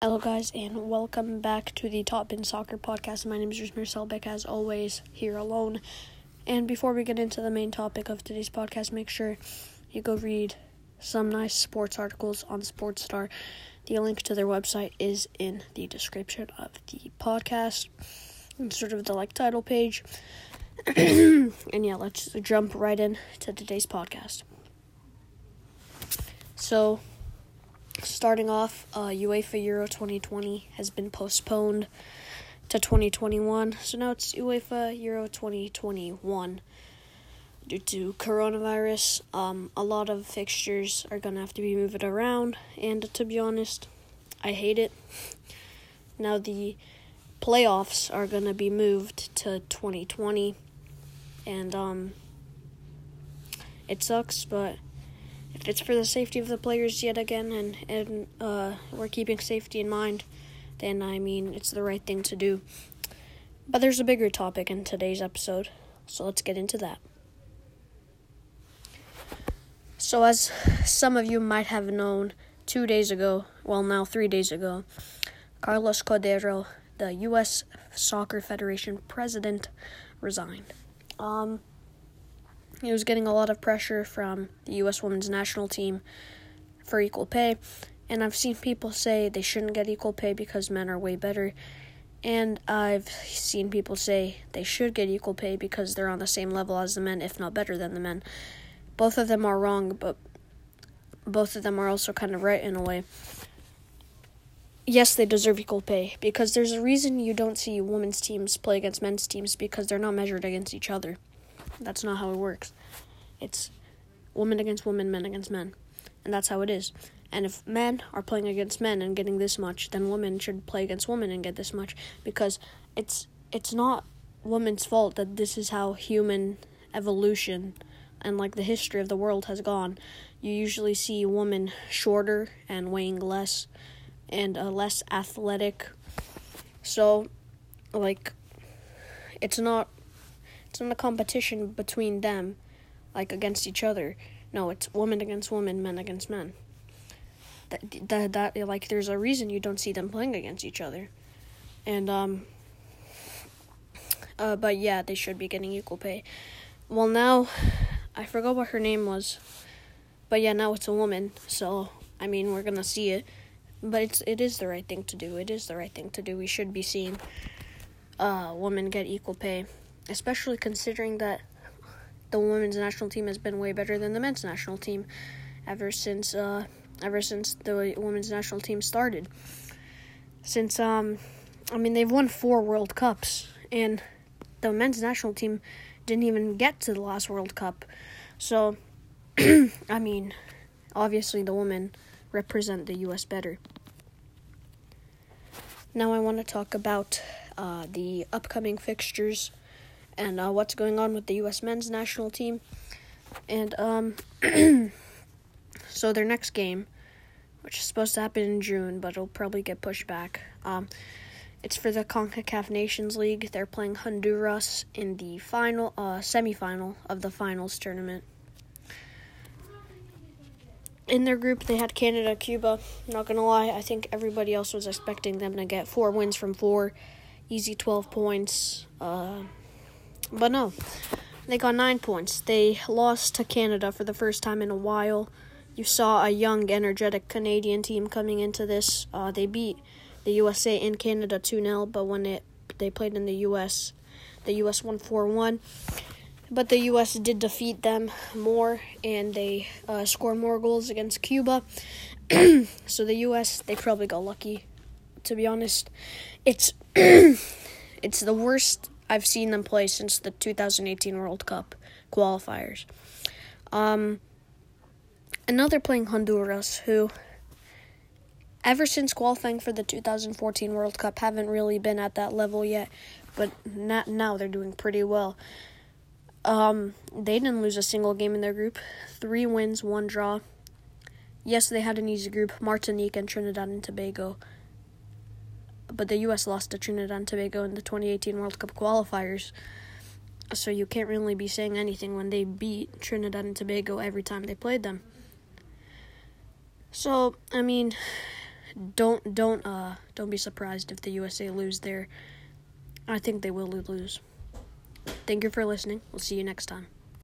Hello, guys, and welcome back to the Top Bin Soccer Podcast. My name is Rusmir Celebic, as always, here alone. And before we get into the main topic of today's podcast, make sure you go read some nice sports articles on Sportstar. The link to their website is in the description of the podcast, and sort of the like title page. and yeah, let's jump right in to today's podcast. So, starting off, uh, UEFA Euro 2020 has been postponed to 2021. So now it's UEFA Euro 2021 due to coronavirus. Um, a lot of fixtures are gonna have to be moved around, and to be honest, I hate it. Now the playoffs are gonna be moved to 2020, and um, it sucks, but it's for the safety of the players yet again and and uh, we're keeping safety in mind, then I mean it's the right thing to do. But there's a bigger topic in today's episode, so let's get into that. So, as some of you might have known, two days ago, well, now three days ago, Carlos Cordeiro, the U.S. Soccer Federation president, resigned. Um, he was getting a lot of pressure from the U.S. women's national team for equal pay, and I've seen people say they shouldn't get equal pay because men are way better, and I've seen people say they should get equal pay because they're on the same level as the men, if not better than the men. Both of them are wrong, but both of them are also kind of right in a way. Yes, they deserve equal pay because there's a reason you don't see women's teams play against men's teams because they're not measured against each other. That's not how it works. It's women against women, men against men. And that's how it is. And if men are playing against men and getting this much, then women should play against women and get this much because it's it's not women's fault that this is how human evolution and like the history of the world has gone. You usually see women shorter and weighing less and uh, less athletic. So like it's not it's not a competition between them, like against each other. No, it's women against women, men against men. That that that like there's a reason you don't see them playing against each other, and um. Uh, but yeah, they should be getting equal pay. Well, now, I forgot what her name was, but yeah, now it's a woman. So I mean, we're gonna see it, but it's it is the right thing to do. It is the right thing to do. We should be seeing uh women get equal pay especially considering that the women's national team has been way better than the men's national team ever since uh, ever since the women's national team started. Since um, I mean they've won four World Cups and the men's national team didn't even get to the last World Cup. So I mean, obviously the women represent the US better. Now I want to talk about uh, the upcoming fixtures and uh, what's going on with the U.S. men's national team. And um, so their next game, which is supposed to happen in June, but it'll probably get pushed back. Um, it's for the CONCACAF Nations League. They're playing Honduras in the final, uh, semifinal of the finals tournament. In their group, they had Canada, Cuba. Not gonna lie, I think everybody else was expecting them to get four wins from four, easy twelve points. Uh, but no, they got nine points. They lost to Canada for the first time in a while. You saw a young, energetic Canadian team coming into this. Uh, they beat the USA in Canada 2 0, but when it they played in the US, the US won 4 1. But the US did defeat them more, and they uh, scored more goals against Cuba. so the US, they probably got lucky, to be honest. It's. it's the worst I've seen them play since the 2018 World Cup qualifiers. Um, playing Honduras, who, ever since qualifying for the 2014 World Cup, haven't really been at that level yet. But not, now they're doing pretty well. Um, they didn't lose a single game in their group. Three wins, one draw. Yes, they had an easy group. Martinique and Trinidad and Tobago but the U.S. lost to Trinidad and Tobago in the 2018 World Cup qualifiers. So you can't really be saying anything when they beat Trinidad and Tobago every time they played them. So, I mean, don't don't uh don't be surprised if the USA lose there. I think they will lose. Thank you for listening. We'll see you next time.